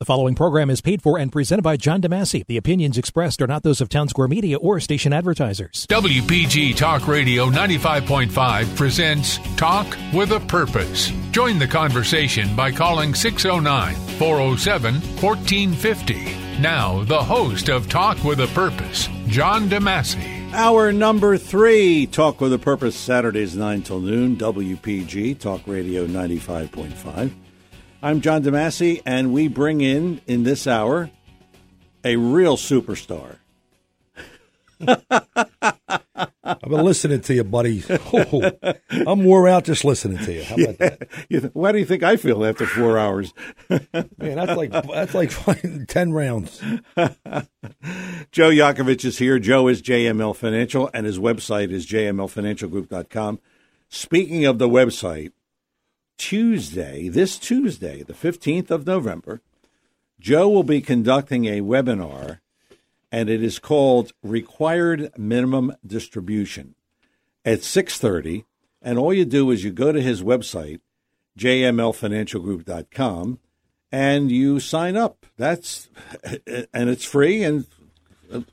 The following program is paid for and presented by John DeMasi. The opinions expressed are not those of Town Square Media or station advertisers. WPG Talk Radio 95.5 presents Talk with a Purpose. Join the conversation by calling 609 407 1450. Now, the host of Talk with a Purpose, John DeMasi. Hour number three, Talk with a Purpose, Saturdays 9 till noon, WPG, Talk Radio 95.5. I'm John DeMasi, and we bring in, in this hour, a real superstar. I've been listening to you, buddy. Oh, I'm wore out just listening to you. How about that? You Why do you think I feel after four hours? Man, that's like that's like ten rounds. Joe Yakovich is here. Joe is JML Financial, and his website is jmlfinancialgroup.com. Speaking of the website, Tuesday, this Tuesday, the 15th of November, Joe will be conducting a webinar, and it is called Required Minimum Distribution at 6.30. And all you do is you go to his website, jmlfinancialgroup.com, and you sign up. That's and it's free. And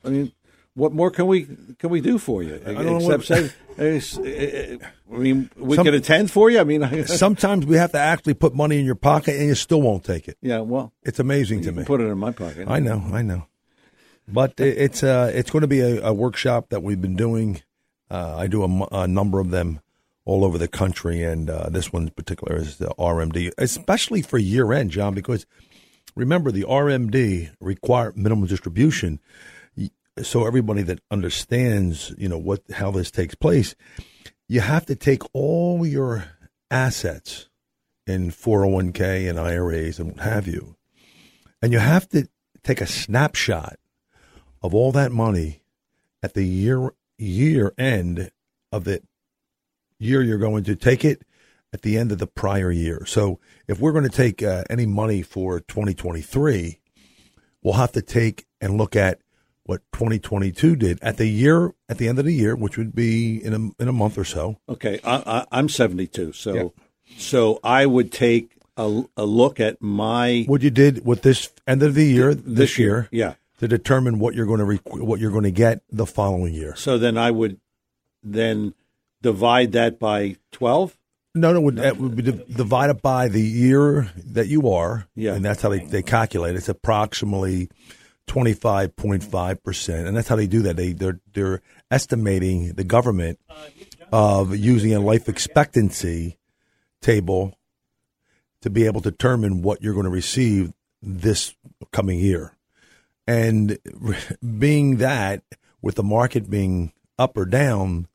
I mean, what more can we can we do for you? I don't know Except what- say, I mean, we Some- can attend for you. I mean, Sometimes we have to actually put money in your pocket, and you still won't take it. yeah. Well, It's amazing to me. put it in my pocket. I know, I know. But it's uh, it's going to be a, a workshop that we've been doing. Uh, I do a, a number of them all over the country, and uh, this one in particular is the RMD, especially for year end, John, because remember the RMD require minimum distribution. So everybody that understands, you know what how this takes place, you have to take all your assets in 401k and IRAs and what have you, and you have to take a snapshot of all that money at the year year end of the year you're going to take it at the end of the prior year. So if we're going to take uh, any money for 2023, we'll have to take and look at what 2022 did at the year at the end of the year, which would be in a in a month or so. Okay, I, I, I'm 72, so Yeah. so I would take a, a look at my What you did with this end of the year this, year, Yeah. to determine what you're going to requ- what you're going to get the following year. So then I would then divide that by 12. No, no, it would, it would be div- divided by the year that you are. Yeah. And that's how they, they calculate. It's approximately 25.5%. And that's how they do that. They, they're, they're estimating the government of using a life expectancy table to be able to determine what you're going to receive this coming year. And being that, with the market being up or down,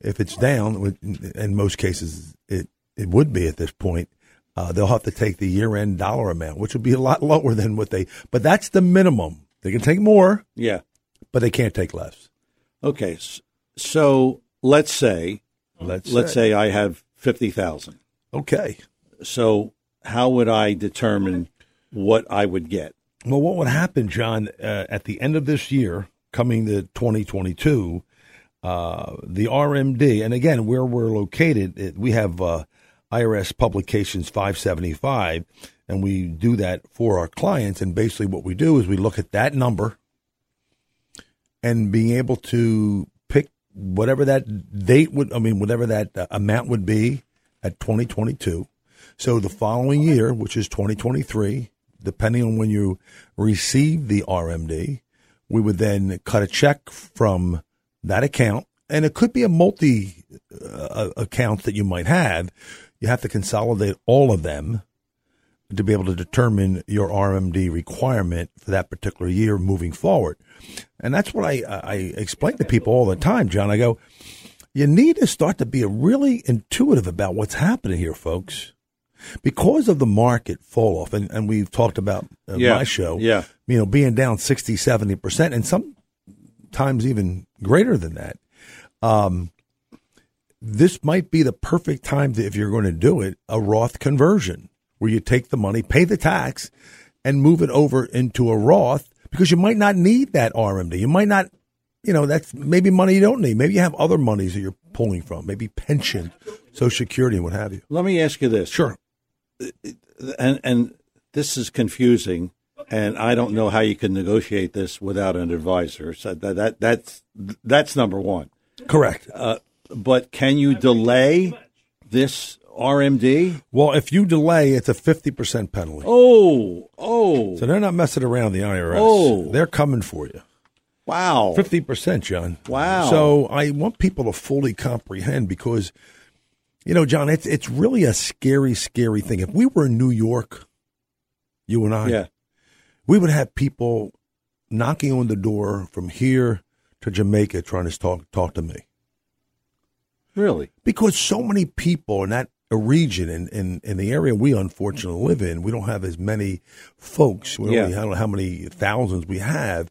if it's down, in most cases it, it would be at this point, uh, they'll have to take the year end dollar amount, which would be a lot lower than what they, but that's the minimum. They can take more, Yeah. but they can't take less. Okay. So let's say Let's, let's say I have 50,000. okay. So how would I determine what I would get? Well, what would happen, John, uh, at the end of this year, coming to 2022, uh, the RMD, and again, where we're located, it, we have uh, IRS Publications 575, and we do that for our clients. And basically, what we do is we look at that number and being able to pick whatever that date would, I mean, whatever that uh, amount would be at 2022. So the following year, which is 2023, depending on when you receive the RMD, we would then cut a check from that account, and it could be a multi uh, accounts that you might have. You have to consolidate all of them to be able to determine your RMD requirement for that particular year moving forward. And that's what I, I explain to people all the time, John. I go, you need to start to be really intuitive about what's happening here, folks. Because of the market fall off, and, and we've talked about uh, Yeah, my show, yeah. you know, being down 60, 70%, and sometimes even greater than that. Um, this might be the perfect time to, if you're going to do it, a Roth conversion where you take the money, pay the tax, and move it over into a Roth because you might not need that RMD. You might not, you know, that's maybe money you don't need. Maybe you have other monies that you're pulling from, maybe pension, Social Security, and what have you. Let me ask you this. Sure. And and this is confusing and I don't know how you can negotiate this without an advisor. So that, that that's that's number one. Correct. Uh, but can you delay this RMD? Well, if you delay, it's a 50% penalty. Oh, oh. So they're not messing around, the IRS. Oh. They're coming for you. Wow. 50%, John. Wow. So I want people to fully comprehend because, you know, John, it's, it's really a scary, scary thing. If we were in New York, you and I, Yeah. we would have people knocking on the door from here to Jamaica trying to talk, talk to me. Really? because so many people in that region in, in, in the area we unfortunately live in, we don't have as many folks. We Yeah. only, I don't know how many thousands we have.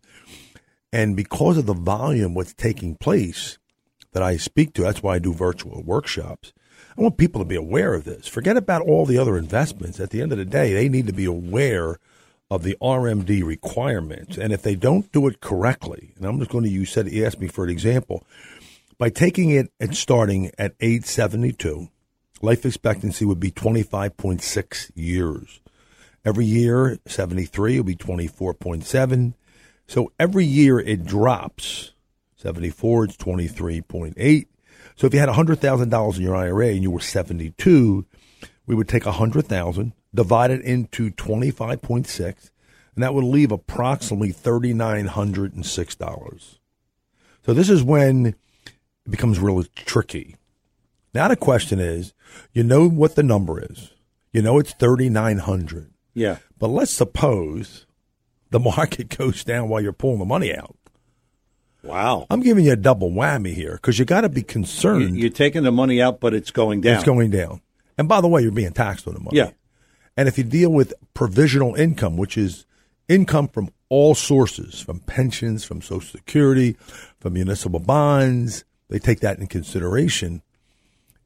And because of the volume what's taking place that I speak to, that's why I do virtual workshops. I want people to be aware of this. Forget about all the other investments. At the end of the day, they need to be aware of the RMD requirements. And if they don't do it correctly, and I'm just going to use said you asked me for an example, by taking it and starting at age 72, life expectancy would be 25.6 years. Every year, 73 will be 24.7. So every year it drops. 74 it's 23.8. So if you had $100,000 in your IRA and you were 72, we would take 100,000, divide it into 25.6, and that would leave approximately $3,906. So this is when becomes really tricky. Now the question is, you know what the number is. You know it's 3900. Yeah. But let's suppose the market goes down while you're pulling the money out. Wow. I'm giving you a double whammy here because you got to be concerned you're taking the money out, but it's going down. it's going down. And by the way, you're being taxed on the money. Yeah. And if you deal with provisional income, which is income from all sources, from pensions, from Social Security, from municipal bonds, they take that in consideration.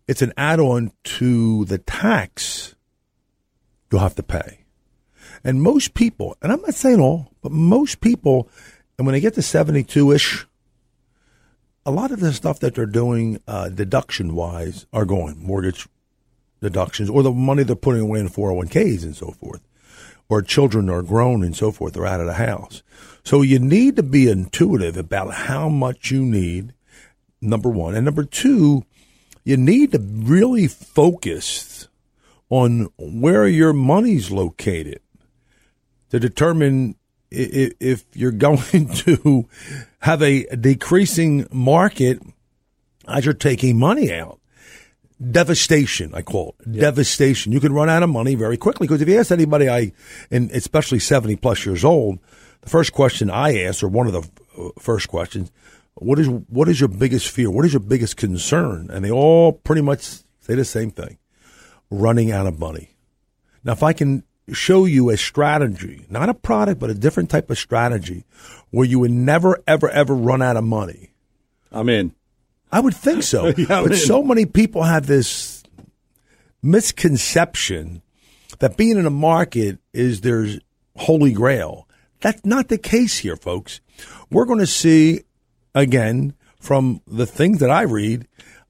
It's an add on to the tax you'll have to pay. And most people, and I'm not saying all, but most people, and when they get to 72 ish, a lot of the stuff that they're doing uh, deduction wise are going mortgage deductions or the money they're putting away in 401ks and so forth. Or children are grown and so forth, they're out of the house. So you need to be intuitive about how much you need, number one. And number two, you need to really focus on where your money's located to determine if you're going to have a decreasing market as you're taking money out. Devastation, I call it. Devastation. You can run out of money very quickly because if you ask anybody, I, and especially 70 plus years old, the first question I ask, or one of the uh, first questions, what is, what is your biggest fear? What is your biggest concern? And they all pretty much say the same thing running out of money. Now, if I can show you a strategy, not a product, but a different type of strategy where you would never, ever, ever run out of money, I'm in. I would think so. Yeah, but man. so many people have this misconception that being in a market is there's holy grail. That's not the case here, folks. We're going to see again from the things that I read.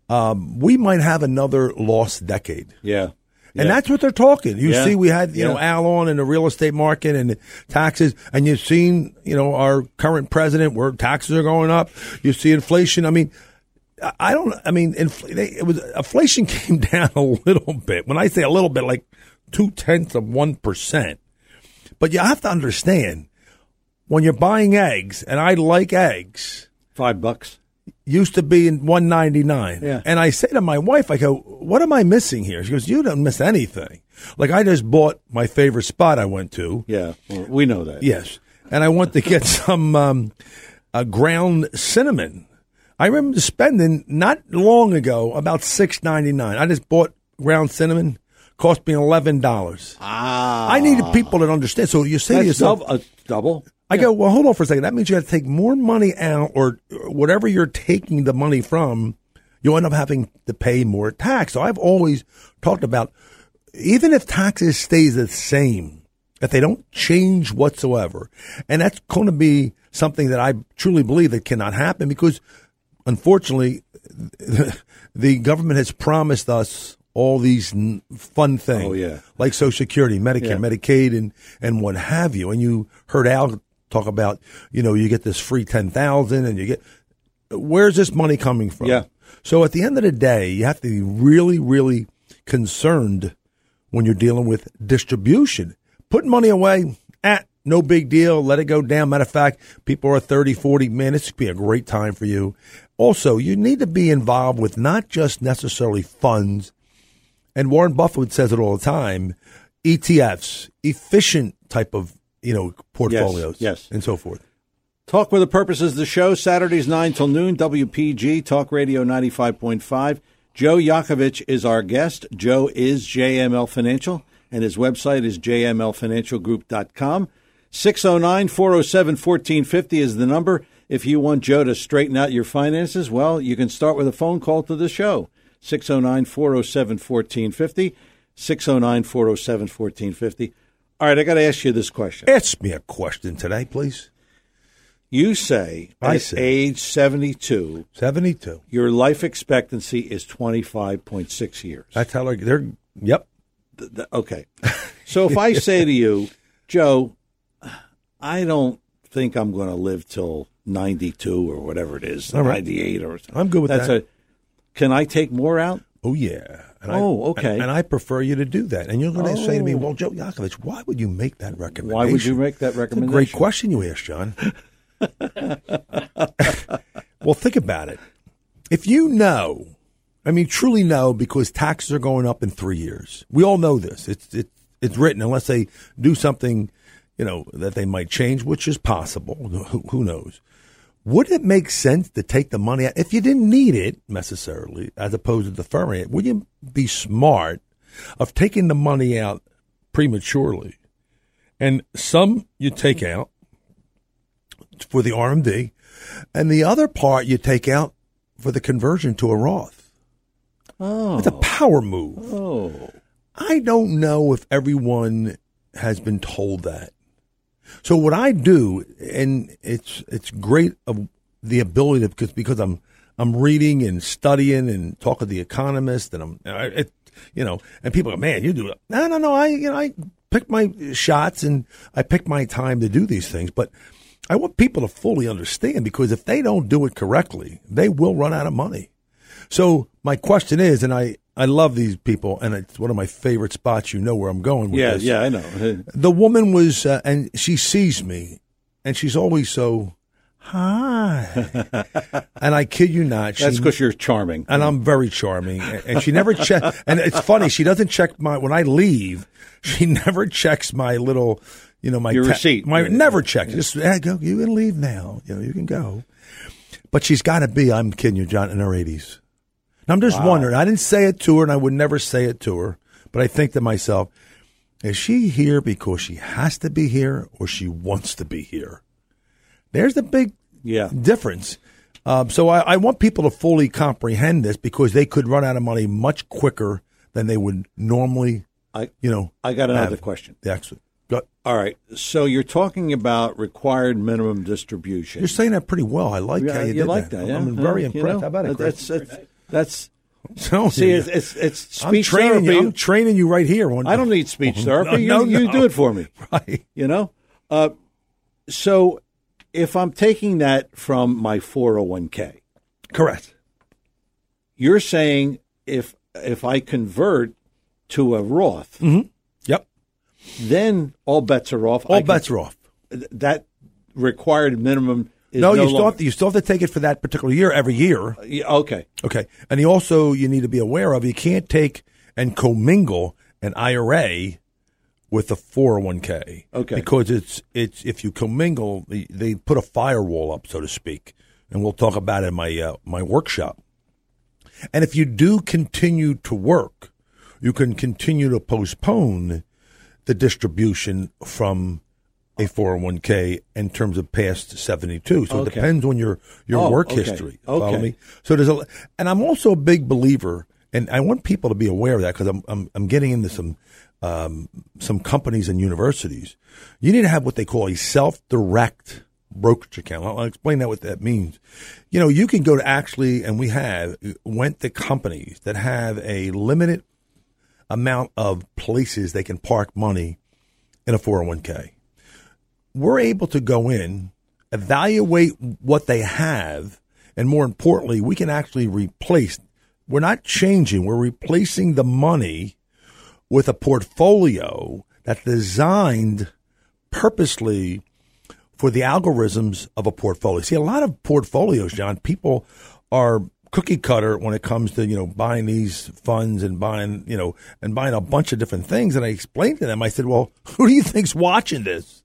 Um, we might have another lost decade. Yeah. And Yeah. that's what they're talking. You Yeah. see, we had, you know, Yeah. Al on in the real estate market and taxes, and you've seen, you know, our current president where taxes are going up. You see inflation. I mean, I- I don't, I mean, infl- they, it was, inflation came down a little bit. When I say a little bit, like two tenths of 1%. But you have to understand when you're buying eggs, and I like eggs, Five bucks. used to be in 199 Yeah. and i say to my wife i go what am i missing here she goes you don't miss anything like i just bought my favorite spot i went to Yeah. Well, we know that. yes and i want to get some um, uh, ground cinnamon i remember spending not long ago about 6.99 i just bought ground cinnamon cost me $11 Ah. i needed people that understand so you say to yourself double, uh, double. I go, well, hold on for a second. That means you got to take more money out, or whatever you're taking the money from, you'll end up having to pay more tax. So I've always talked about, even if taxes stays the same, if they don't change whatsoever, and that's going to be something that I truly believe that cannot happen because, unfortunately, the government has promised us all these fun things. Oh, yeah. like Social Security, Medicare, Yeah. Medicaid, and and what have you. And you heard Al talk about, you know, you get this free ten thousand, and you get where's this money coming from? Yeah. So at the end of the day, you have to be really, really concerned when you're dealing with distribution. Putting money away, eh, no big deal. Let it go down. Matter of fact, people are 30, 40 minutes. Could be a great time for you. Also, you need to be involved with not just necessarily funds, and Warren Buffett says it all the time, ETFs, efficient type of, you know, portfolios yes. and so forth. Talk with the purposes of the show, Saturdays 9 till noon, WPG, Talk Radio 95.5. Joe Yakovich is our guest. Joe is JML Financial, and his website is jmlfinancialgroup.com. 609 407 1450 is the number. If you want Joe to straighten out your finances, well, you can start with a phone call to the show. 609 407 1450. 609 407 1450. All right, I got to ask you this question. Ask me a question today, please. You say I at say. age 72, 72. your life expectancy is 25.6 years. That's how they're, they're yep. Th- th- okay. So if I say to you, Joe, I don't think I'm going to live till 92 or whatever it is, All right. 98 or something. I'm good with That's that. A, can I take more out? Oh yeah. And Oh, I, okay. And, and I prefer you to do that. And you're going to say to me, Oh. "Well, Joe Yakovich, why would you make that recommendation?" Why would you make that That's a recommendation? great question you asked, John. well, think about it. If you know, I mean, truly know, because taxes are going up in three years. We all know this. It's it's it's written. Unless they do something, you know, that they might change, which is possible. Who, who knows? Would it make sense to take the money out if you didn't need it necessarily, as opposed to deferring it? Would you be smart of taking the money out prematurely? And some you take out for the RMD, and the other part you take out for the conversion to a Roth. Oh. It's a power move. Oh. I don't know if everyone has been told that. So what I do, and it's it's great of the ability because because I'm I'm reading and studying and talking to the economist and I'm I, it, you know and people go man you do it no no no I you know I pick my shots and I pick my time to do these things but I want people to fully understand because if they don't do it correctly they will run out of money. So my question is, and I, I love these people, and it's one of my favorite spots. You know where I'm going with Yeah, this. yeah, I know. The woman was, uh, and she sees me, and she's always so, hi. and I kid you not, she, That's because you're charming. and I'm very charming, and she never check. And it's funny, she doesn't check my when I leave. She never checks my little, you know, my Your receipt. My Yeah. never checks. Just hey, go. You can leave now. You know, you can go. But she's got to be. I'm kidding you, John, in her 80s. And I'm just wondering. I didn't say it to her, and I would never say it to her. But I think to myself, is she here because she has to be here, or she wants to be here? There's the big yeah. difference. Um, so I, I want people to fully comprehend this because they could run out of money much quicker than they would normally. I You know, I got another have. question. the actual. But All right. So you're talking about required minimum distribution. you're saying that pretty well. I like how you, you did like that. yeah? I'm very Yeah, you impressed. know, how about it, Chris? That's that's, that's So, see, it's it's, it's I'm speech training therapy. you. I'm training you right here. I don't need speech therapy. No, you, no, you do it for me. Right. You know. Uh, so if I'm taking that from my 401k, Correct. you're saying if if I convert to a Roth, Yep. then all bets are off. Mm-hmm. All can- bets are off. that required minimum No, no, you still longer- have to, you still have to take it for that particular year every year. Yeah, okay. Okay. And you also you need to be aware of you can't take and commingle an IRA with a 401k. Okay. Because it's it's if you commingle they, they put a firewall up so to speak. And we'll talk about it in my uh, my workshop. And if you do continue to work, you can continue to postpone the distribution from a 401k in terms of past 72. So it depends on your your Oh, work okay. history. Follow Okay. me? So there's a, and I'm also a big believer, and I want people to be aware of that because I'm, I'm I'm getting into some um, some companies and universities. You need to have what they call a self-direct brokerage account. I'll, I'll explain that what that means. You know, you can go to actually, and we have went to companies that have a limited amount of places they can park money in a 401k. We're able to go in, evaluate what they have, and more importantly, we can actually replace. We're not changing, we're replacing the money with a portfolio that's designed purposely for the algorithms of a portfolio. See, a lot of portfolios, John, people are cookie cutter when it comes to you know buying these funds and buying you know and buying a bunch of different things. And I explained to them, I said, "Well, who do you think's watching this?"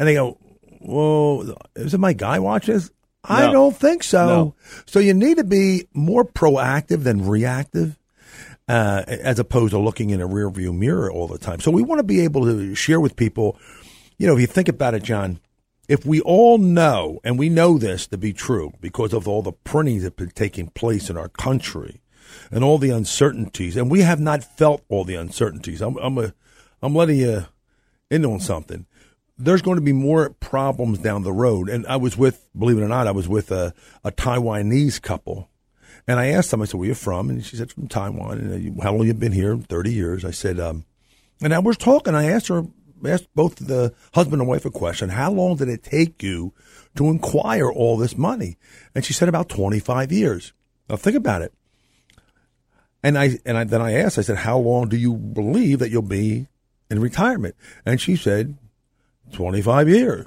And they go, "Well, is it my guy watching this?" No. I don't think so. No. So you need to be more proactive than reactive. Uh, as opposed to looking in a rearview mirror all the time. So we want to be able to share with people, you know, if you think about it, John, if we all know, and we know this to be true because of all the printings that's been taking place in our country and all the uncertainties, and we have not felt all the uncertainties. I'm, I'm, a, I'm letting you in on something. There's going to be more problems down the road. And I was with, believe it or not, I was with a, a Taiwanese couple. And I asked them, I said, where are you from? And she said, from Taiwan. And how long you been here? 30 years. I said, um, and I was talking. I asked her asked both the husband and wife a question. How long did it take you to acquire all this money? And she said about 25 years. Now think about it. And I and I, then I asked, I said, how long do you believe that you'll be in retirement? And she said, 25 years.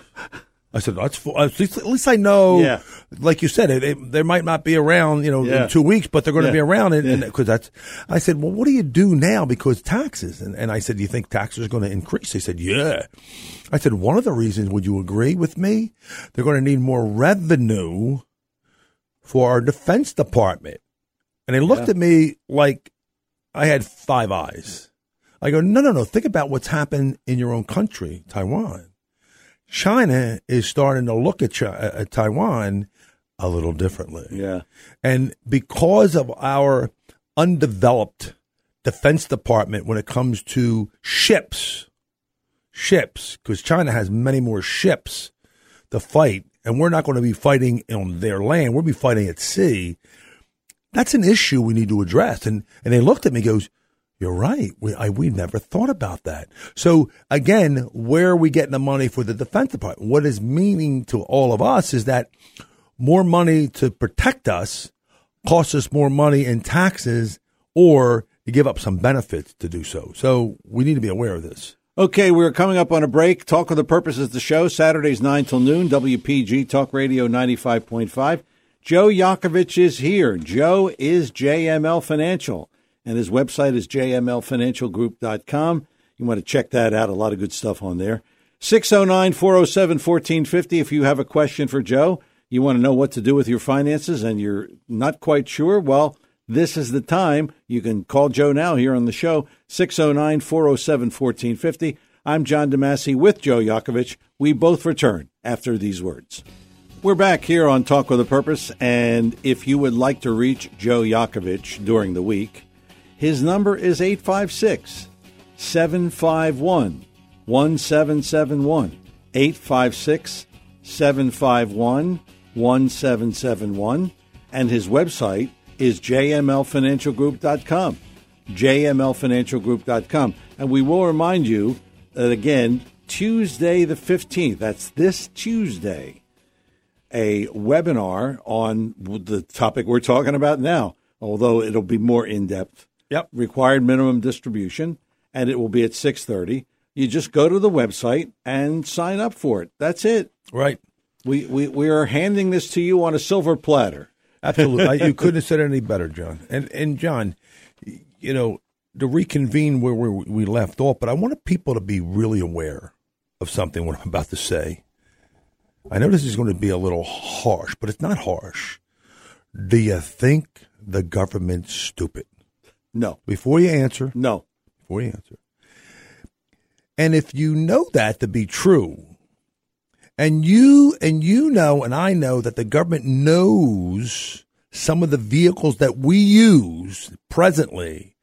I said, that's at least, at least I know. Yeah. Like you said, it, it, they might not be around, you know, yeah. in two weeks, but they're going to yeah. be around. And because that's, I said, well, what do you do now because taxes? And, and I said, do you think taxes are going to increase? They said, yeah. I said, one of the reasons, would you agree with me? They're going to need more revenue for our defense department. And they looked at me like I had five eyes. I go, no, no, no. Think about what's happened in your own country, Taiwan China is starting to look at, China, uh, at Taiwan a little differently. Yeah. And because of our undeveloped defense department when it comes to ships, ships, because China has many more ships to fight, and we're not going to be fighting on their land. We'll be fighting at sea. That's an issue we need to address. And and they looked at me, goes, you're right. We I, we never thought about that. So again, where are we getting the money for the Defense Department? What is meaning to all of us is that more money to protect us costs us more money in taxes, or to give up some benefits to do so. So we need to be aware of this. Okay, we're coming up on a break. Talk of the Purpose is the show, Saturdays 9 till noon, WPG Talk Radio 95.5. Joe Yakovich is here. Joe is JML Financial and his website is jmlfinancialgroup.com. You want to check that out. A lot of good stuff on there. 609 407 1450. If you have a question for Joe, you want to know what to do with your finances and you're not quite sure, well, this is the time. You can call Joe now here on the show, 609 407 1450. I'm John DeMasi with Joe Yakovich. We both return after these words. We're back here on Talk with a Purpose, and if you would like to reach Joe Yakovich during the week, his number is 856 751 1771. 856 751 1771. And his website is jmlfinancialgroup.com. jmlfinancialgroup.com. And we will remind you that again, Tuesday the 15th, that's this Tuesday, a webinar on the topic we're talking about now, although it'll be more in depth Yep. Required minimum distribution, and it will be at six thirty. You just go to the website and sign up for it. That's it. Right. We we, we are handing this to you on a silver platter. Absolutely. you couldn't have said it any better, John. And and John, you know, to reconvene where we, we left off, but I wanted people to be really aware of something what I'm about to say. I know this is going to be a little harsh, but it's not harsh. Do you think the government's stupid? No. Before you answer. No. Before you answer. And if you know that to be true, and you and you know and I know that the government knows some of the vehicles that we use presently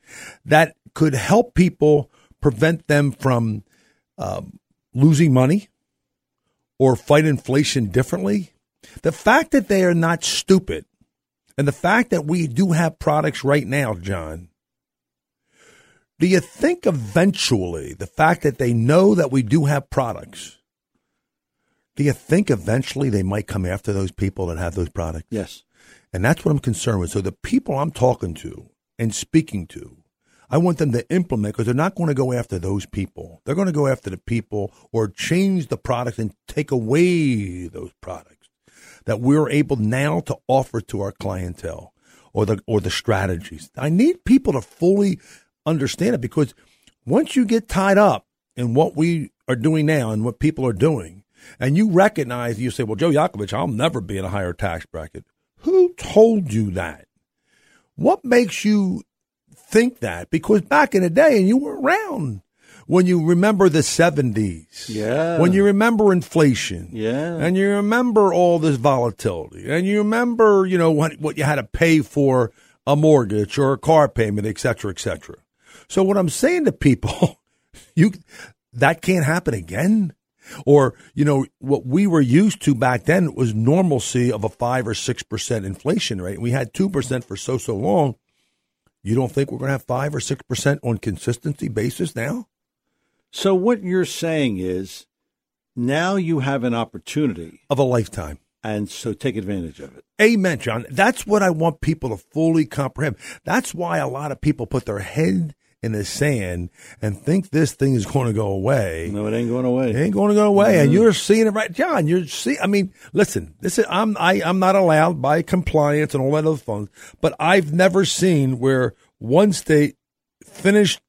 that could help people prevent them from um, losing money or fight inflation differently. The fact that they are not stupid and the fact that we do have products right now, John, Do you think eventually the fact that they know that we do have products, do you think eventually they might come after those people that have those products? Yes. And that's what I'm concerned with. So the people I'm talking to and speaking to, I want them to implement because they're not going to go after those people. They're going to go after the people or change the products and take away those products that we're able now to offer to our clientele or the or the strategies. I need people to fully understand it because once you get tied up in what we are doing now and what people are doing, and you recognize, you say, "Well, Joe Yakovich, I'll never be in a higher tax bracket." Who told you that? What makes you think that? Because back in the day, and you were around when you remember the 70s. Yeah. When you remember inflation. Yeah. And you remember all this volatility. And you remember, you know, what, what you had to pay for a mortgage or a car payment, et cetera, et cetera. So what I'm saying to people, you, that can't happen again. Or, you know, what we were used to back then was normalcy of a five or 6% inflation rate. We had 2% for so, so long. You don't think we're going to have five or 6% on consistency basis now? So what you're saying is now you have an opportunity Of a lifetime. and so take advantage of it. Amen, John. That's what I want people to fully comprehend. That's why a lot of people put their head in the sand and think this thing is going to go away. No, it ain't going away. It ain't going to go away, and mm-hmm. you're seeing it right, John. You're see. I mean, listen. This is I'm I, I'm not allowed by compliance and all that other fun, but I've never seen where one state finished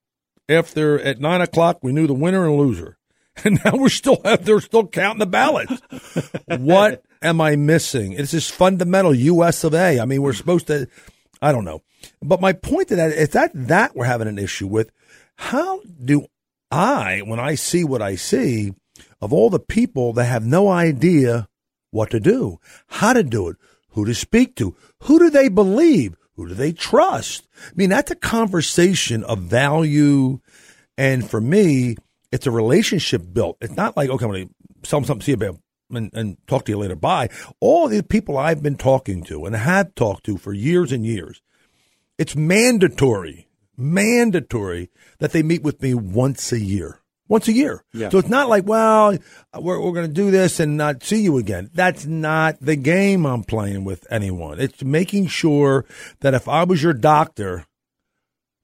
after at nine o'clock. We knew the winner and loser, and now we're still they're still counting the ballots. what am I missing? It's just fundamental U.S. of A. I mean, we're supposed to. I don't know, but my point to that is that that we're having an issue with. How do I, when I see what I see, of all the people that have no idea what to do, how to do it, who to speak to, who do they believe, who do they trust? I mean, that's a conversation of value. And for me, it's a relationship built. It's not like, okay, I'm going to sell them something, see babe, and, and talk to you later. Bye. All the people I've been talking to and have talked to for years and years, it's mandatory, mandatory that they meet with me once a year. Once a year. Yeah. So it's not like, well, we're, we're going to do this and not see you again. That's not the game I'm playing with anyone. It's making sure that if I was your doctor,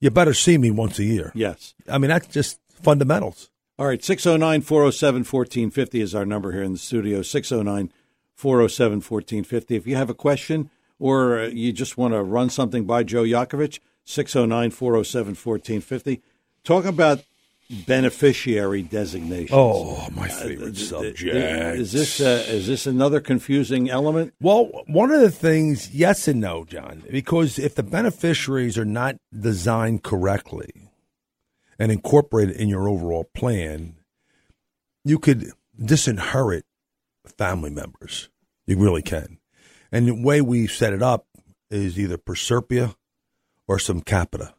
you better see me once a year. Yes. I mean, that's just fundamentals. All right, 609 407 1450 is our number here in the studio. 609 407 1450. If you have a question or uh, you just want to run something by Joe Yakovich, 609 407 1450. Talk about beneficiary designation. Oh, my favorite subject. Is this uh, is this another confusing element? Well, one of the things, yes and no, John, because if the beneficiaries are not designed correctly and incorporate it in your overall plan, you could disinherit family members. You really can. And the way we set it up is either per or some capita.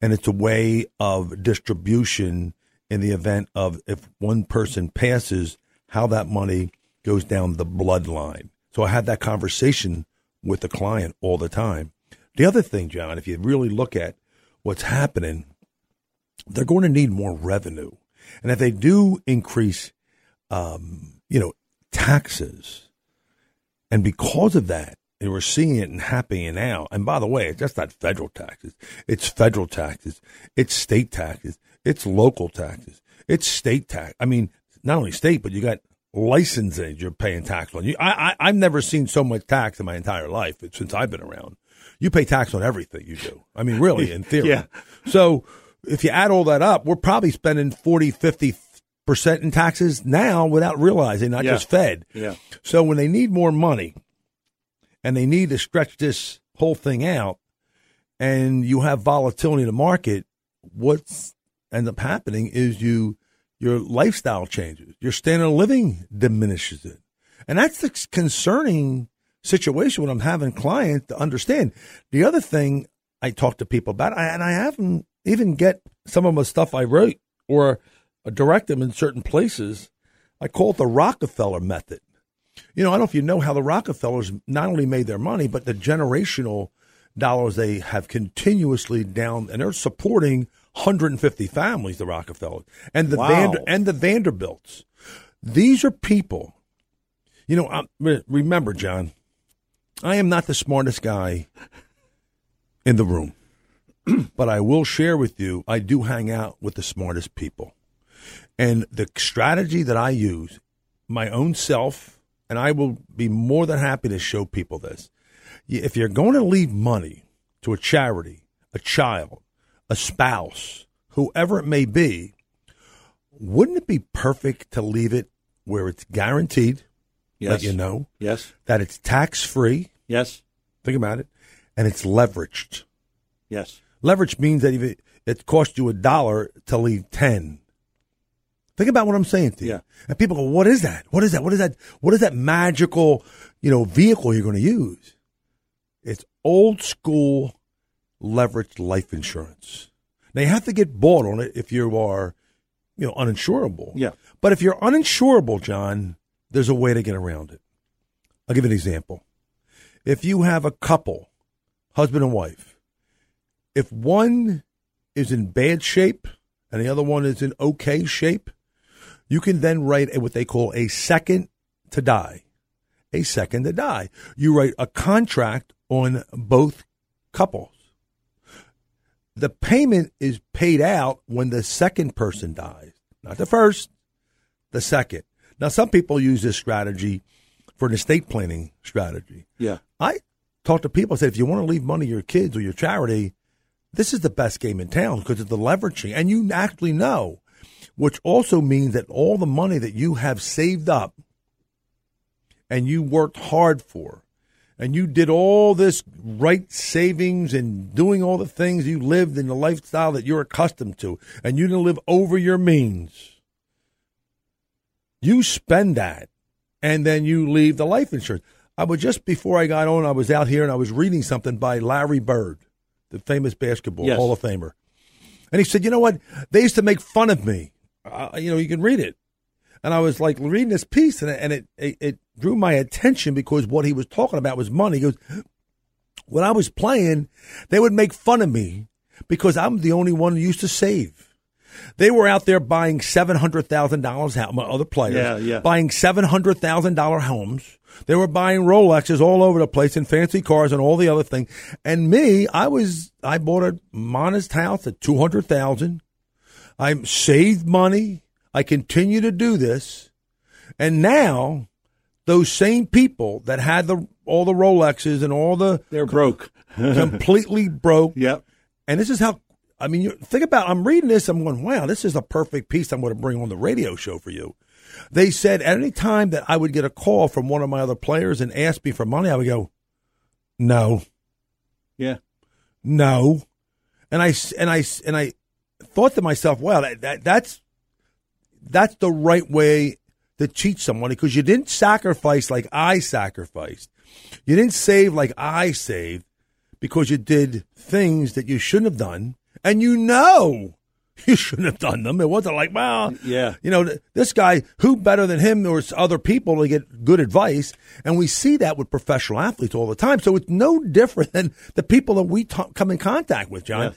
And it's a way of distribution in the event of if one person passes, how that money goes down the bloodline. So I had that conversation with the client all the time. The other thing, John, if you really look at what's happening, they're going to need more revenue. And if they do increase, um, you know, taxes, and because of that, and we're seeing it and happening now. And by the way, it's just not federal taxes. It's federal taxes. It's state taxes. It's local taxes. It's state tax. I mean, not only state, but you got licensing you're paying tax on. You, I, I, I've never seen so much tax in my entire life since I've been around. You pay tax on everything you do. I mean, really, in theory. Yeah. So if you add all that up, we're probably spending 40, 50 percent in taxes now without realizing, not Yeah. just Fed. Yeah. So when they need more money and they need to stretch this whole thing out and you have volatility in the market, what's ends up happening is you your lifestyle changes. Your standard of living diminishes it. And that's the concerning situation when I'm having clients to understand. The other thing I talk to people about, and I haven't even get some of the stuff I wrote or uh, direct them in certain places. I call it the Rockefeller method. You know, I don't know if you know how the Rockefellers not only made their money, but the generational dollars they have continuously down, and they're supporting 150 families, the Rockefellers, and the Wow. Vander, and the Vanderbilts. These are people. You know, I'm, remember, John, I am not the smartest guy in the room, but I will share with you. I do hang out with the smartest people, and the strategy that I use, my own self, and I will be more than happy to show people this. If you're going to leave money to a charity, a child, a spouse, whoever it may be, wouldn't it be perfect to leave it where it's guaranteed, Yes. that you know, Yes. that it's tax free? Yes. Think about it, and it's leveraged. Yes. Leverage means that if it, it costs you a dollar to leave ten. Think about what I'm saying to you. Yeah. And people go, "What is that? What is that? What is that? What is that magical, you know, vehicle you're going to use?" It's old school leveraged life insurance. Now you have to get bought on it if you are, you know, uninsurable. Yeah. But if you're uninsurable, John, there's a way to get around it. I'll give you an example. If you have a couple, husband and wife, if one is in bad shape and the other one is in okay shape, you can then write what they call a second to die. A second to die. You write a contract on both couples. The payment is paid out when the second person dies, not the first, the second. Now, some people use this strategy for an estate planning strategy. Yeah. I talk to people and say, if you want to leave money to your kids or your charity, this is the best game in town because of the leveraging. And you actually know, which also means that all the money that you have saved up and you worked hard for, and you did all this right savings and doing all the things you lived in the lifestyle that you're accustomed to, and you didn't live over your means. You spend that and then you leave the life insurance. I was just before I got on, I was out here and I was reading something by Larry Bird, the famous basketball Yes. Hall of Famer. And he said, You know what? They used to make fun of me. Uh, you know, you can read it. And I was like reading this piece and, it, and it, it, it drew my attention because what he was talking about was money. He goes, When I was playing, they would make fun of me because I'm the only one who used to save. They were out there buying seven hundred thousand dollars. My other players, Yeah, yeah. buying seven hundred thousand dollar homes. They were buying Rolexes all over the place and fancy cars and all the other thing. And me, I was I bought a modest house at two hundred thousand. I saved money. I continue to do this, and now those same people that had the all the Rolexes and all the They're broke. completely broke Yep. and this is how I mean, you think about. I'm reading this. I'm going, wow, this is a perfect piece. I'm going to bring on the radio show for you. They said at any time that I would get a call from one of my other players and ask me for money, I would go, no, Yeah. no, and I and I and I thought to myself, wow, that, that that's that's the right way to cheat someone because you didn't sacrifice like I sacrificed. You didn't save like I saved because you did things that you shouldn't have done, and you know you shouldn't have done them. It wasn't like, well, Yeah. you know, this guy, who better than him or other people to get good advice? And we see that with professional athletes all the time. So it's no different than the people that we come in contact with, John.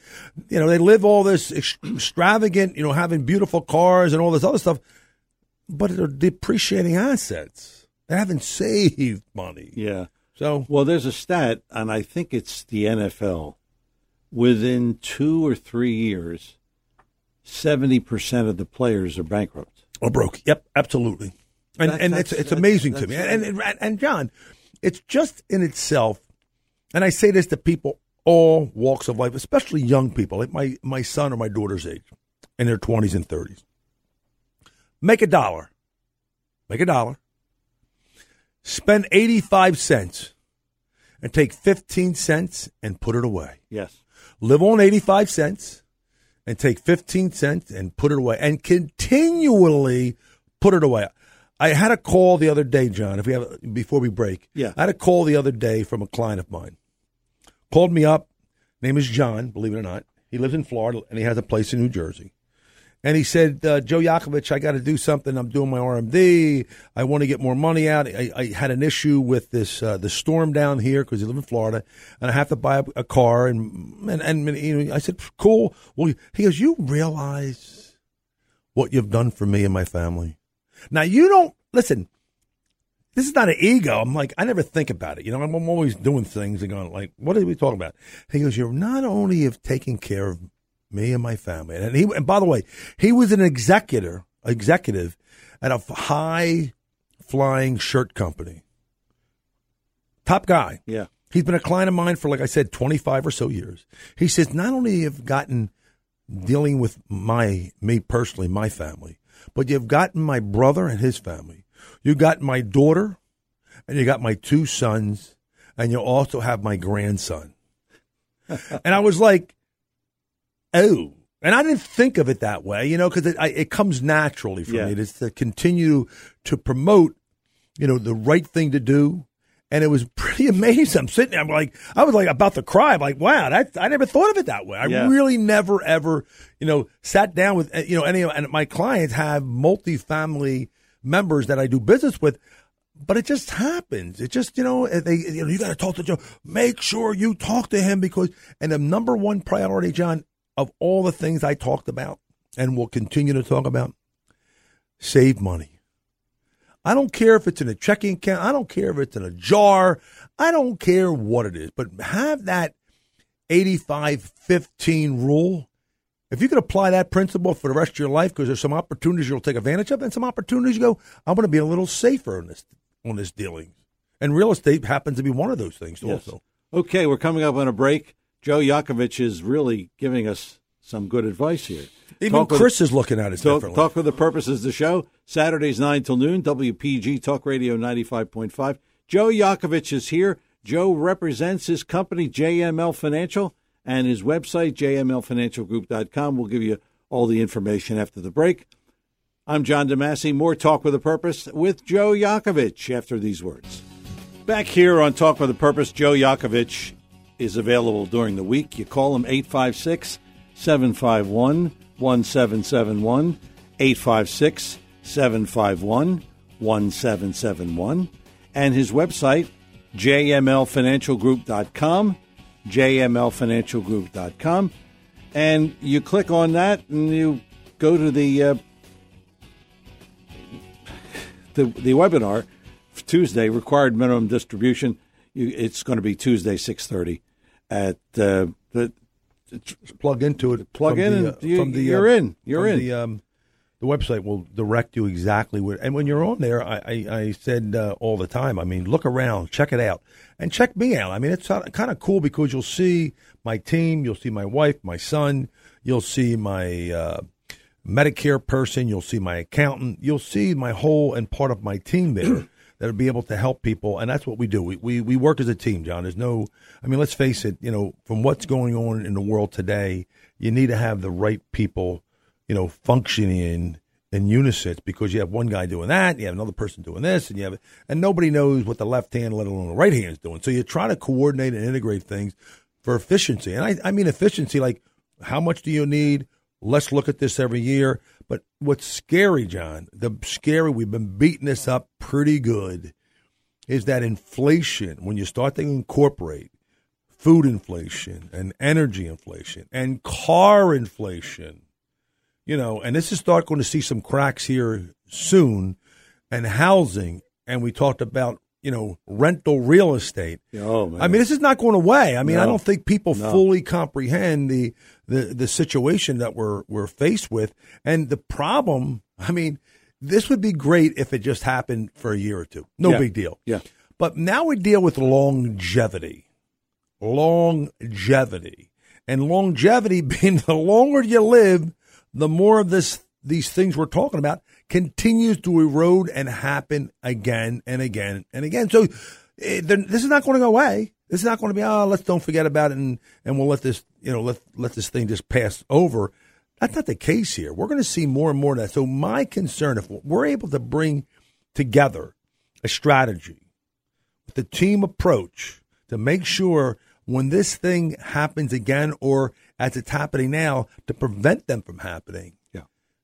You know, they live all this extravagant, you know, having beautiful cars and all this other stuff, but they're depreciating assets. They haven't saved money. Yeah. So, Well, there's a stat, and I think it's the NFL. Within two or three years, 70% of the players are bankrupt. Or broke. Yep, absolutely. And That- and it's it's amazing to me. right. And, and and John, it's just in itself. And I say this to people all walks of life, especially young people, like my my son or my daughter's age, in their twenties and thirties. Make a dollar. Make a dollar. Spend eighty five cents, and take fifteen cents and put it away Yes. Live on 85 cents and take 15 cents and put it away and continually put it away. I had a call the other day, John, if we have before we break. Yeah. I had a call the other day from a client of mine. Called me up. Name is John, believe it or not. He lives in Florida and he has a place in New Jersey. And he said, uh, Joe Yakovich, I got to do something. I'm doing my RMD. I want to get more money out. I, I had an issue with this uh, the storm down here because you live in Florida, and I have to buy a, a car. And, and and you know, I said, cool. Well, he goes, you realize what you've done for me and my family. Now you don't listen. This is not an ego. I'm like, I never think about it. You know, I'm, I'm always doing things and going like, what are we talking about? He goes, you're not only have taken care of me and my family. And he, and by the way, he was an executor, executive at a high flying shirt company. Top guy. Yeah. He's been a client of mine for, like I said, 25 or so years. He says, not only have gotten dealing with my, me personally, my family, but you've gotten my brother and his family. You got my daughter and you got my two sons and you also have my grandson. and I was like, oh. And I didn't think of it that way, you know, because it, it comes naturally for Yeah. me. It's to continue to promote, you know, the right thing to do. And it was pretty amazing. I'm sitting there, I'm like, I was like about to cry. I'm like, wow, that, I never thought of it that way. I Yeah. really never, ever, you know, sat down with, uh, you know, any, and my clients have multifamily members that I do business with but it just happens. It just, you know, they, you know, you got to talk to Joe. Make sure you talk to him because, and the number one priority, John, of all the things I talked about and will continue to talk about, save money. I don't care if it's in a checking account. I don't care if it's in a jar. I don't care what it is, but have that 85 15 rule. If you could apply that principle for the rest of your life, because there's some opportunities you'll take advantage of, and some opportunities you go, I'm going to be a little safer on this on this dealing. And real estate happens to be one of those things Yes. also. Okay, we're coming up on a break. Joe Yakovich is really giving us some good advice here. Even Talk with- Chris is looking at it Talk, differently. talk for the purposes of the show. Saturdays 9 till noon, WPG Talk Radio 95.5. Joe Yakovich is here. Joe represents his company, JML Financial, and his website, jmlfinancialgroup.com. We'll give you all the information after the break. I'm John DeMasi. More Talk with a Purpose with Joe Yakovich after these words. Back here on Talk with a Purpose, Joe Yakovich is available during the week. You call him 856 751 1771. 856 751 1771. And his website, jmlfinancialgroup.com. jmlfinancialgroup.com. And you click on that and you go to the uh, the the webinar Tuesday required minimum distribution. It's going to be Tuesday six thirty at uh, the plug into it. Plug in the, and uh, you- from the, you're uh, in. You're from in. The, um, the website will direct you exactly where. And when you're on there, I, I, I said uh, all the time. I mean, look around, check it out, and check me out. I mean, it's kind of cool because you'll see my team, you'll see my wife, my son, you'll see my uh, Medicare person, you'll see my accountant, you'll see my whole and part of my team there. That'll be able to help people, and that's what we do. We, we we work as a team, John. There's no, I mean, let's face it. You know, from what's going on in the world today, you need to have the right people, you know, functioning in unison because you have one guy doing that, you have another person doing this, and you have, and nobody knows what the left hand, let alone the right hand, is doing. So you try to coordinate and integrate things for efficiency, and I I mean efficiency, like how much do you need? Let's look at this every year. But what's scary, John, the scary, we've been beating this up pretty good, is that inflation, when you start to incorporate food inflation and energy inflation and car inflation, you know, and this is start going to see some cracks here soon, and housing, and we talked about, you know, rental real estate. oh man. I mean, this is not going away. I mean, I don't think people No. fully comprehend the, the the situation that we're we're faced with, and the problem. I mean, this would be great if it just happened for a year or two. No Yeah. big deal. Yeah. But now we deal with longevity, longevity, and longevity being the longer you live, the more of this these things we're talking about continues to erode and happen again and again and again. So eh, this is not going to go away. This is not going to be oh let's don't forget about it and and we'll let this you know let let this thing just pass over. That's not the case here. We're going to see more and more of that. So my concern, if we're able to bring together a strategy with the team approach to make sure when this thing happens again or as it's happening now to prevent them from happening.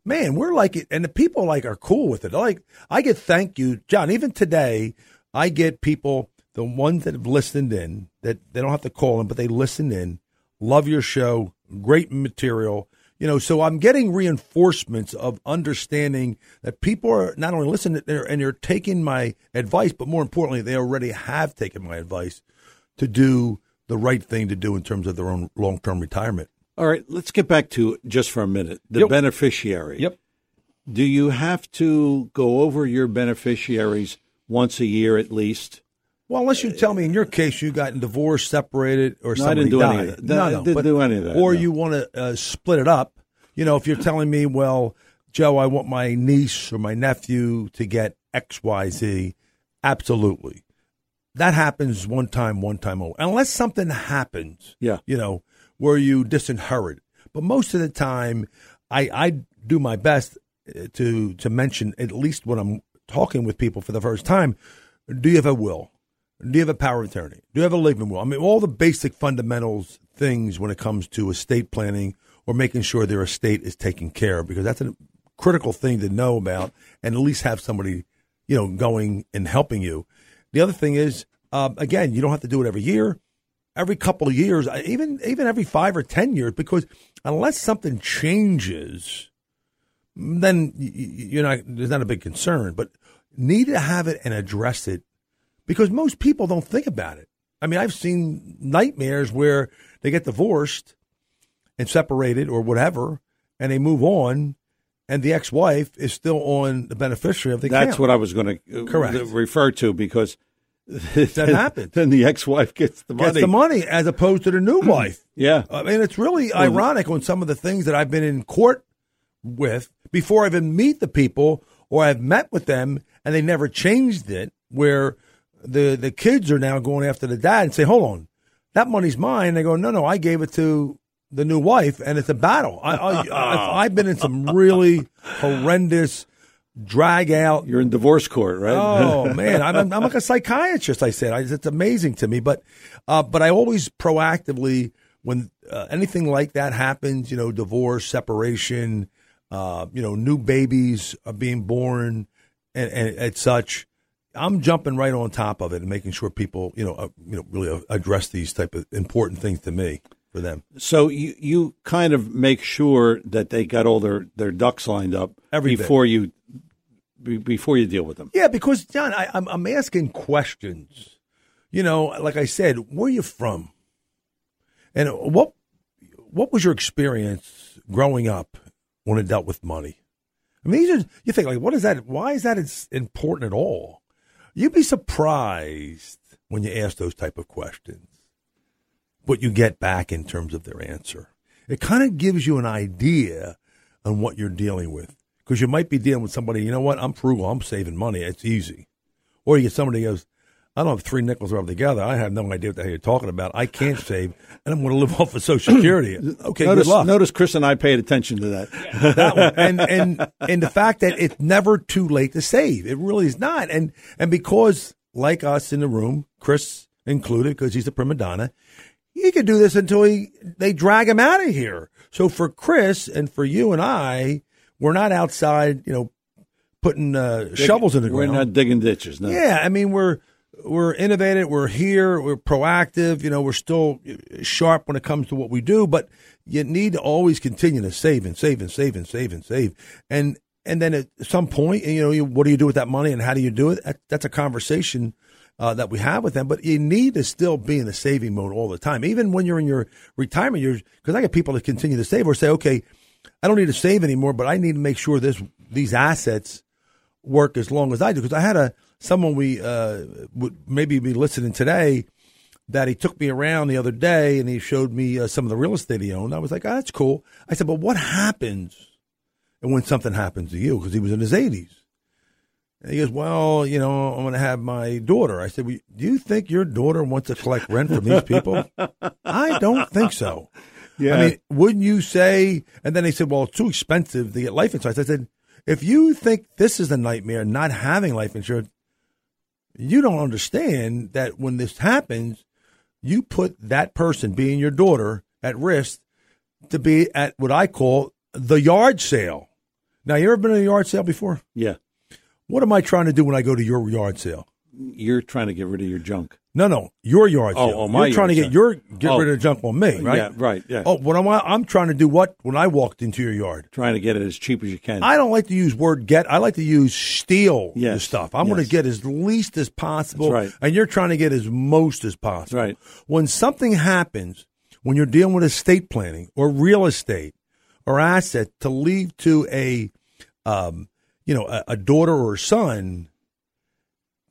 Man, we're like it, and the people like are cool with it. Like I get thank you, John. Even today, I get people, the ones that have listened in, that they don't have to call in, but they listen in, love your show, great material. You know, so I'm getting reinforcements of understanding that people are not only listening and they're taking my advice, but more importantly, they already have taken my advice to do the right thing to do in terms of their own long term retirement. All right, let's get back to just for a minute the Yep. beneficiary. Yep. Do you have to go over your beneficiaries once a year at least? Well, unless you tell me in your case you got divorced, separated, or No, I somebody didn't do died. any of that. No, no, didn't but- do any of that, Or no. you want to uh, split it up. You know, if you're telling me, well, Joe, I want my niece or my nephew to get X, Y, Z, absolutely. That happens one time, one time only. Unless something happens, Yeah. you know, where you disinherit. But most of the time, I, I do my best uh, to to mention at least when I'm talking with people for the first time. Do you have a will? Do you have a power of attorney? Do you have a living will? I mean, all the basic fundamentals things when it comes to estate planning or making sure their estate is taken care of, because that's a critical thing to know about and at least have somebody, you know, going and helping you. The other thing is, um, again, you don't have to do it every year, every couple of years, uh, even even every five or ten years, because unless something changes, then you're not. There's not a big concern, but need to have it and address it because most people don't think about it. I mean, I've seen nightmares where they get divorced and separated or whatever, and they move on, and the ex-wife is still on the beneficiary of the That's account. what I was going to Correct. refer to because That happens. Then the ex-wife gets the money. gets the money as opposed to the new mm-hmm. wife. Yeah. I mean, it's really ironic on some of the things that I've been in court with before I even meet the people or I've met with them and they never changed it. Where the the kids are now going after the dad and say, "Hold on, that money's mine." They go, "No, no, I gave it to the new wife," and it's a battle. I, I, I've been in some really horrendous drag out You're in divorce court, right? Oh man, I'm, I'm like a psychiatrist. I said I, it's amazing to me, but uh, but I always proactively when uh, anything like that happens, you know, divorce, separation, uh, you know, new babies are being born, and, and, and such. I'm jumping right on top of it and making sure people, you know, uh, you know, really address these type of important things to me for them. So you you kind of make sure that they got all their, their ducks lined up Every bit. before you be, before you deal with them. Yeah, because John, I, I'm I'm asking questions. You know, like I said, where are you from? And what what was your experience growing up when it dealt with money? I mean, these are, you think like, what is that? Why is that important at all? You'd be surprised when you ask those type of questions, what you get back in terms of their answer. It kind of gives you an idea on what you're dealing with because you might be dealing with somebody. You know what? I'm frugal. I'm saving money. It's easy. Or you get somebody who goes, I don't have three nickels rubbed together. I have no idea what the hell you're talking about. I can't save, and I'm going to live off of Social Security. Okay, notice, good luck. notice Chris and I paid attention to that. that one. And and and the fact that it's never too late to save. It really is not. And and because like us in the room, Chris included, because he's a prima donna, he could do this until he they drag him out of here. So for Chris and for you and I, we're not outside, you know, putting uh, shovels in the ground. We're not digging ditches. No. Yeah, I mean we're we're innovative, we're here, we're proactive, you know, we're still sharp when it comes to what we do, but you need to always continue to save and save and save and save and save. And and then at some point, you know, you, what do you do with that money and how do you do it? That, that's a conversation uh, that we have with them, but you need to still be in the saving mode all the time. Even when you're in your retirement years, because I get people that continue to save or say, okay, I don't need to save anymore, but I need to make sure this these assets work as long as I do. Because I had a someone we uh, would maybe be listening today that he took me around the other day and he showed me uh, some of the real estate he owned. I was like, oh, that's cool. I said, but what happens when something happens to you? Because he was in his 80s. And he goes, well, you know, I'm going to have my daughter. I said, well, do you think your daughter wants to collect rent from these people? I don't think so. Yeah. I mean, wouldn't you say? And then they said, well, it's too expensive to get life insurance. I said, if you think this is a nightmare, not having life insurance, you don't understand that when this happens, you put that person, being your daughter, at risk to be at what I call the yard sale. Now, you ever been to a yard sale before? Yeah. What am I trying to do when I go to your yard sale? You're trying to get rid of your junk. No, no, your yard Oh, sale. oh, my You're trying to get sale. your get Oh. rid of the junk on me, right? Yeah, right. Yeah. Oh, what am I? I'm trying to do what when I walked into your yard? Trying to get it as cheap as you can. I don't like to use word get. I like to use steal the stuff. I'm going to get as least as possible, That's right. and you're trying to get as most as possible. right. When something happens, when you're dealing with estate planning or real estate or asset to leave to a, um, you know, a, a daughter or son,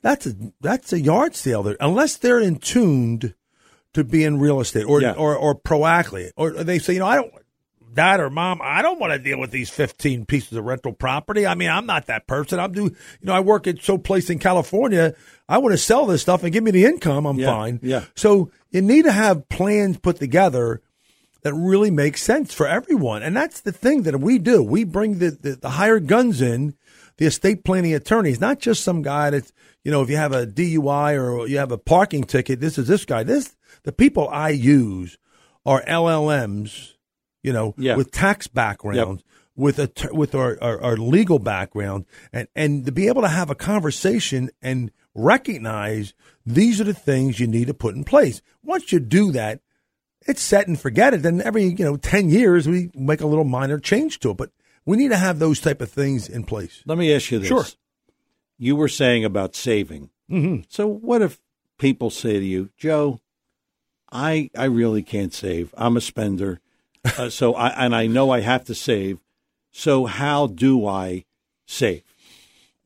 that's a that's a yard sale. There, unless they're in tuned to be in real estate or Yeah. or or proactively, or they say, you know, I don't. Dad or mom, I don't want to deal with these 15 pieces of rental property. I mean, I'm not that person. I'm do, you know, I work at so place in California. I want to sell this stuff and give me the income. I'm Yeah, fine. yeah. So you need to have plans put together that really make sense for everyone. And that's the thing that we do. We bring the, the, the hired guns in, the estate planning attorney is not just some guy that's, you know, if you have a DUI or you have a parking ticket, this is this guy. This, the people I use are LLMs, you know, Yeah. with tax backgrounds. With a with our, our, our legal background and and to be able to have a conversation and recognize these are the things you need to put in place. Once you do that, it's set and forget it. Then every you know ten years we make a little minor change to it. But we need to have those type of things in place. Let me ask you this. Sure. You were saying about saving. Mm-hmm. So what if people say to you, Joe, I I really can't save. I'm a spender. Uh, so I and I know I have to save. So how do I save?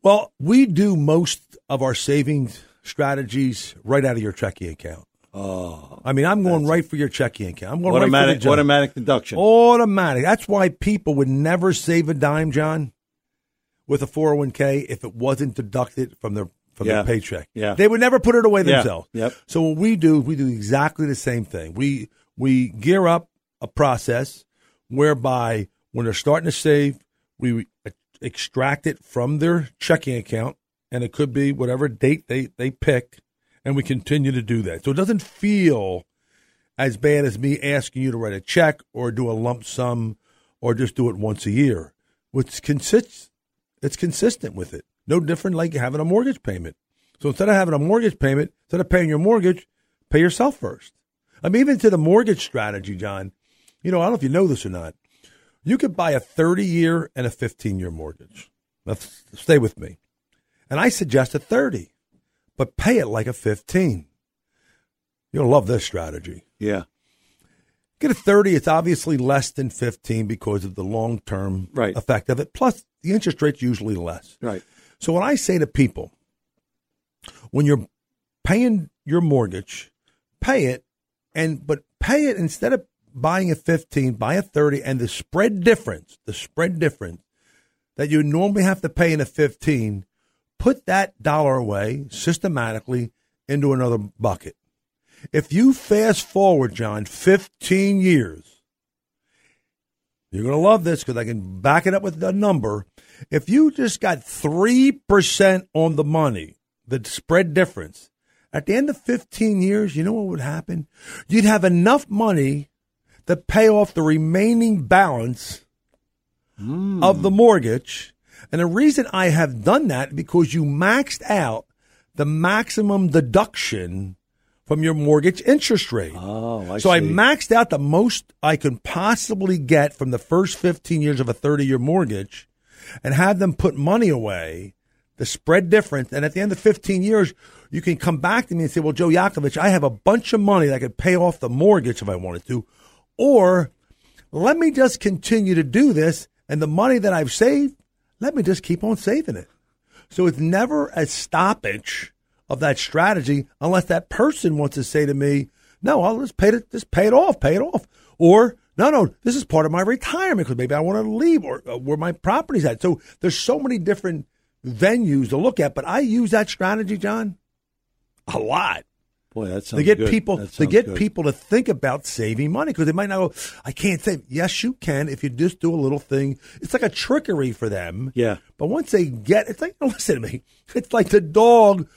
Well, we do most of our savings strategies right out of your checking account. Oh, I mean, I'm going right for your checking account. I'm going right for automatic the job. automatic deduction. Automatic. That's why people would never save a dime, John, with a 401k if it wasn't deducted from their from Yeah. their paycheck. Yeah. They would never put it away themselves. Yeah. Yep. So what we do, we do exactly the same thing. We we gear up a process whereby when they're starting to save, we extract it from their checking account, and it could be whatever date they they pick, and we continue to do that. So it doesn't feel as bad as me asking you to write a check or do a lump sum or just do it once a year. Which consists it's consistent with it. No different like having a mortgage payment. So instead of having a mortgage payment, instead of paying your mortgage, pay yourself first. I mean, even to the mortgage strategy, John, you know, I don't know if you know this or not. You could buy a 30 year and a 15 year mortgage. Let's stay with me. And I suggest a 30, but pay it like a 15. You'll love this strategy. yeah. Get a 30, it's obviously less than 15 because of the long term Right. effect of it. Plus, the interest rate's usually less. Right. So, when I say to people, when you're paying your mortgage, pay it, and but pay it instead of buying a 15, buy a 30, and the spread difference, the spread difference that you normally have to pay in a 15, put that dollar away systematically into another bucket. If you fast forward, John, 15 years, you're going to love this because I can back it up with a number. If you just got 3% on the money, the spread difference, at the end of 15 years, you know what would happen? You'd have enough money to pay off the remaining balance hmm. of the mortgage. And the reason I have done that because you maxed out the maximum deduction from your mortgage interest rate. Oh, I so I maxed out the most I can possibly get from the first 15 years of a 30 year mortgage and had them put money away, the spread difference. And at the end of 15 years, you can come back to me and say, well, Joe Yakovich, I have a bunch of money that I could pay off the mortgage if I wanted to. Or let me just continue to do this. And the money that I've saved, let me just keep on saving it. So it's never a stoppage of that strategy unless that person wants to say to me, no, I'll just pay it, just pay it off, pay it off. Or, no, no, this is part of my retirement because maybe I want to leave or uh, where my property's at. So there's so many different venues to look at, but I use that strategy, John, a lot Boy, that sounds to get good. people to get good. people to think about saving money because they might not go, I can't save. Yes, you can if you just do a little thing. It's like a trickery for them. Yeah. But once they get, it's like listen to me. It's like the dog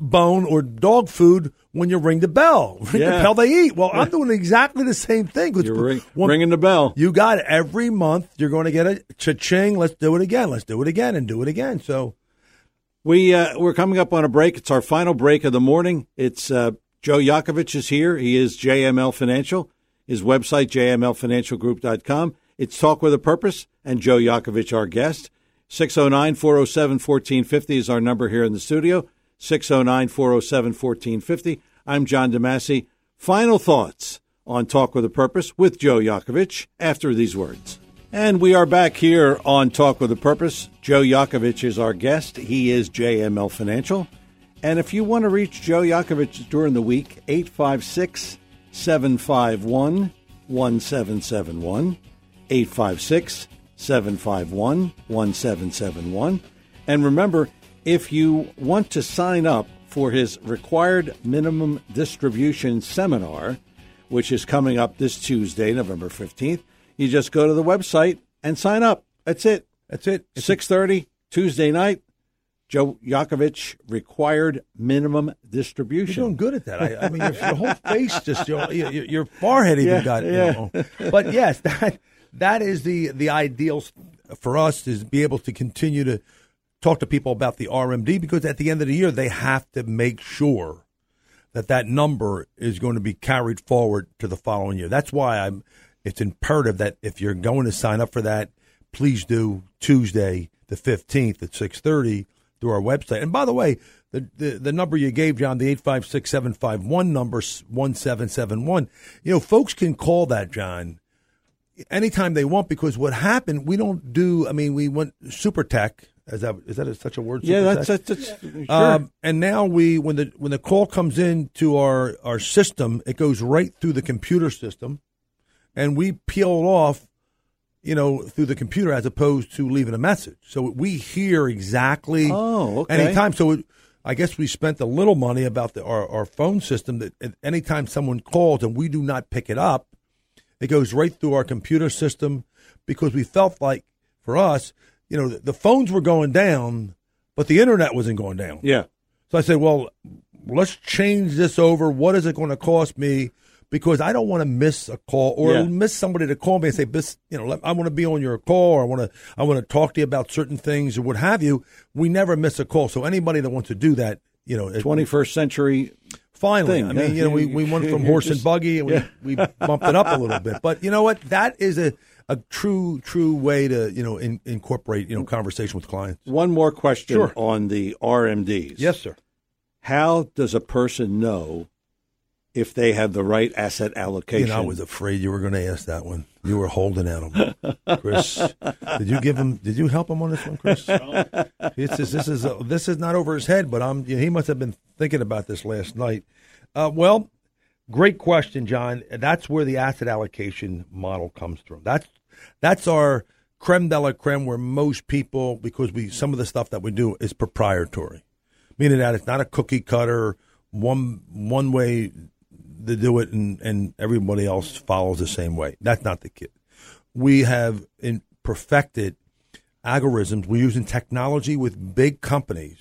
bone or dog food when you ring the bell. Ring Yeah. the bell, they eat. Well, I'm doing exactly the same thing. You're ring, ringing the bell. You got it. Every month, you're going to get a cha-ching. Let's do it again. Let's do it again and do it again. So, We uh, we're coming up on a break. It's our final break of the morning. It's uh, Joe Yakovich is here. He is JML Financial. His website jmlfinancialgroup.com. It's Talk with a Purpose and Joe Yakovich our guest. 609-407-1450 is our number here in the studio. 609-407-1450. I'm John DeMasi. Final thoughts on Talk with a Purpose with Joe Yakovich after these words. And we are back here on Talk with a Purpose. Joe Yakovich is our guest. He is JML Financial. And if you want to reach Joe Yakovich during the week, 856 751 1771. 856 751 1771. And remember, if you want to sign up for his required minimum distribution seminar, which is coming up this Tuesday, November 15th, you just go to the website and sign up. That's it. that's it. Six thirty Tuesday night. Joe Yakovich required minimum You're distribution. doing good at that. I, I mean, your, your whole face just your, your, forehead even Yeah, got. You know. But yes, that that is the the ideal for us is be able to continue to talk to people about the RMD because at the end of the year they have to make sure that that number is going to be carried forward to the following year. That's why I'm. It's imperative that if you're going to sign up for that, please do Tuesday the fifteenth at six thirty through our website. And by the way, the, the the number you gave, John, the eight five six seven five one number one seven seven one. You know, folks can call that, John, anytime they want because what happened, we don't do. I mean, we went super tech. Is that is that a, such a word? yeah, that's, that's, that's sure. Um, and now we, when the when the call comes in to our our system, it goes right through the computer system, and we peel it off, you know, through the computer as opposed to leaving a message. So we hear exactly Oh, okay. anytime. So it, I guess we spent a little money about the, our our phone system that at anytime someone calls and we do not pick it up, it goes right through our computer system because we felt like for us, you know, the, the phones were going down, but the internet wasn't going down. yeah. So I said, well, let's change this over. What is it going to cost me? Because I don't want to miss a call or Yeah. miss somebody to call me and say, "Bis- you know, I want to be on your call or I want to, I want to talk to you about certain things or what have you. We never miss a call. So anybody that wants to do that, you know, 21st century. Finally, thing. I mean, you know, we, we went from horse and buggy and we, we bumped it up a little bit. But you know what? That is a, a true, true way to, you know, in, incorporate, you know, conversation with clients. One more question Sure. on the RMDs. Yes, sir. How does a person know if they have the right asset You allocation? know, I was afraid you were going to ask that one. You were holding at him, Chris. did you give him? Did you help him on this one, Chris? This is this is uh, this is not over his head, but I'm. he must have been thinking about this last night. Uh, well, great question, John. That's where the asset allocation model comes from. That's that's our creme de la creme, where most people, because we some of the stuff that we do is proprietary, meaning that it's not a cookie cutter one one way to do it and, and everybody else follows the same way. That's not the kid. We have in, perfected algorithms. We're using technology with big companies,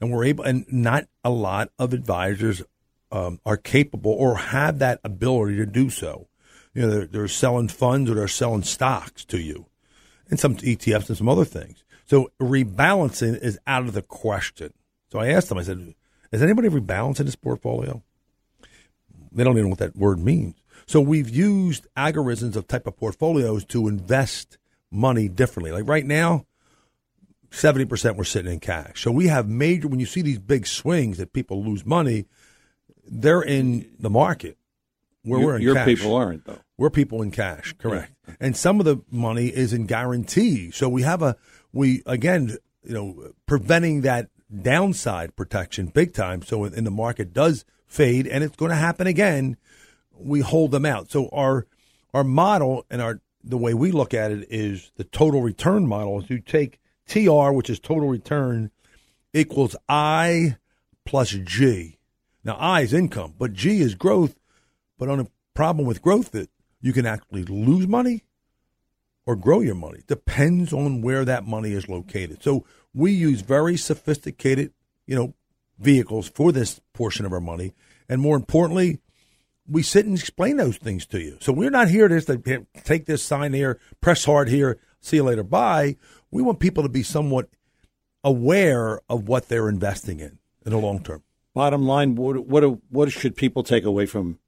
and we're able. And not a lot of advisors um, are capable or have that ability to do so. You know, they're, they're selling funds or they're selling stocks to you, and some ETFs and some other things. So rebalancing is out of the question. So I asked them. I said, "Is anybody rebalancing this portfolio?" They don't even know what that word means. So we've used algorithms of type of portfolios to invest money differently. Like right now, seventy percent we're sitting in cash. So we have major. When you see these big swings that people lose money, they're in the market where You- we're in your cash. people aren't though. We're people in cash, correct. And some of the money is in guarantee. So we have a we again, you know, preventing that downside protection big time. So in the market does fade, and it's going to happen again. We hold them out. So our our model and our the way we look at it is the total return model. Is you take TR, which is total return, equals I plus G. Now I is income, but G is growth. But on a problem with growth that you can actually lose money or grow your money. Depends on where that money is located. So we use very sophisticated, you know, vehicles for this portion of our money. And more importantly, we sit and explain those things to you. So we're not here just to take this sign here, press hard here, see you later, bye. We want people to be somewhat aware of what they're investing in in the long term. Bottom line, what what what should people take away from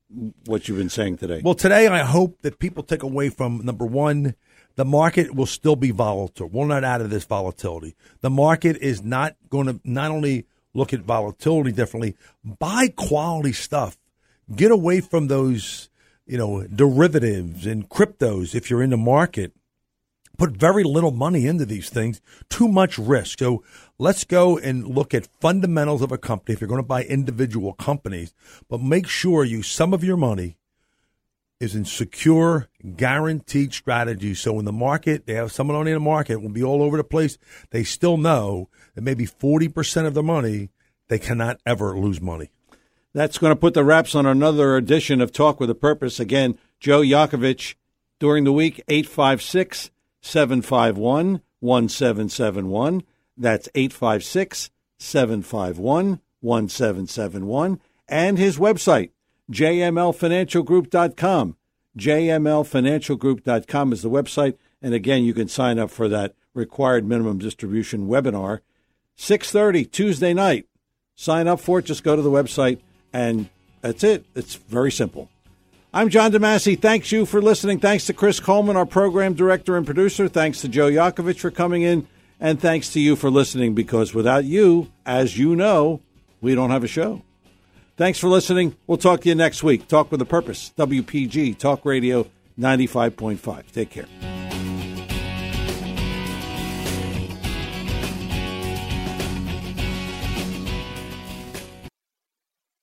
what you've been saying today? Well, today I hope that people take away from number one, the market will still be volatile. We're not out of this volatility. The market is not going to not only look at volatility differently, buy quality stuff. Get away from those, you know, derivatives and cryptos if you're in the market. Put very little money into these things, too much risk. So let's go and look at fundamentals of a company if you're going to buy individual companies, but make sure you some of your money is in secure, guaranteed strategies. So in the market, they have someone on in the market will be all over the place. They still know that maybe 40% of the money, they cannot ever lose money. That's going to put the wraps on another edition of Talk with a Purpose. Again, Joe Yakovich during the week, 856 751 1771. That's 856 751 1771. And his website, jmlfinancialgroup.com. jmlfinancialgroup.com is the website. And again, you can sign up for that required minimum distribution webinar. 6.30 Tuesday night. Sign up for it. Just go to the website and that's it. It's very simple. I'm John DeMasi. Thanks you for listening. Thanks to Chris Coleman, our program director and producer. Thanks to Joe Yakovich for coming in. And thanks to you for listening because without you, as you know, we don't have a show. Thanks for listening. We'll talk to you next week. Talk with a Purpose, WPG, Talk Radio 95.5. Take care.